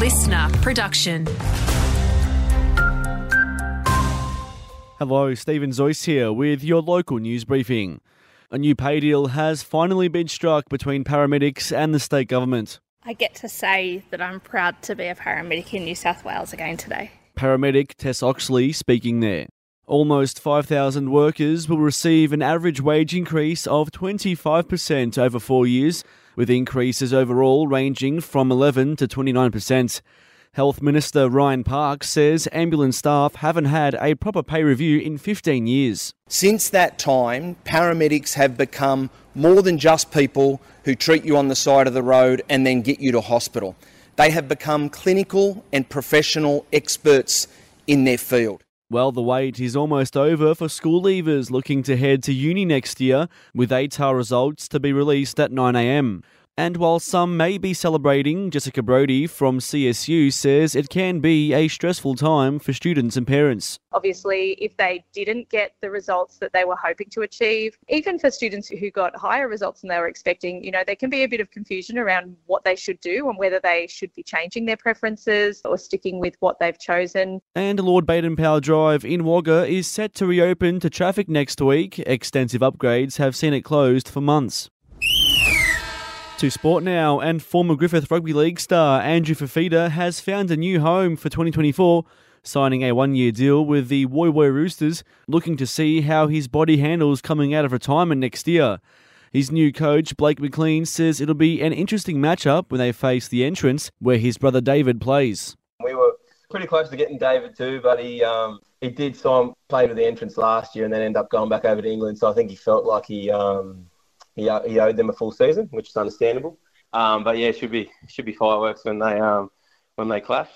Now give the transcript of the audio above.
listener production. Hello, Stephen Zoyce here with your local news briefing. A new pay deal has finally been struck between paramedics and the state government. I get to say that I'm proud to be a paramedic in New South Wales again today. Paramedic Tess Oxley speaking there. Almost 5,000 workers will receive an average wage increase of 25% over four years, with increases overall ranging from 11 to 29%. Health Minister Ryan Park says ambulance staff haven't had a proper pay review in 15 years. Since that time, paramedics have become more than just people who treat you on the side of the road and then get you to hospital. They have become clinical and professional experts in their field. Well, the wait is almost over for school leavers looking to head to uni next year, with ATAR results to be released at 9am. And while some may be celebrating, Jessica Brody from CSU says it can be a stressful time for students and parents. Obviously, if they didn't get the results that they were hoping to achieve, even for students who got higher results than they were expecting, you know, there can be a bit of confusion around what they should do and whether they should be changing their preferences or sticking with what they've chosen. And Lord Baden Powell Drive in Wagga is set to reopen to traffic next week. Extensive upgrades have seen it closed for months. To sport now, and former Griffith Rugby League star Andrew Fifita has found a new home for 2024, signing a one year deal with the Woy Woy Roosters, looking to see how his body handles coming out of retirement next year. His new coach, Blake McLean, says it'll be an interesting matchup when they face the entrance, where his brother David plays. We were pretty close to getting David too, but he um, he did sign play with the entrance last year and then end up going back over to England. So I think he felt like he um, he, he owed them a full season, which is understandable. Um, but yeah, it should be should be fireworks when they um, when they clash.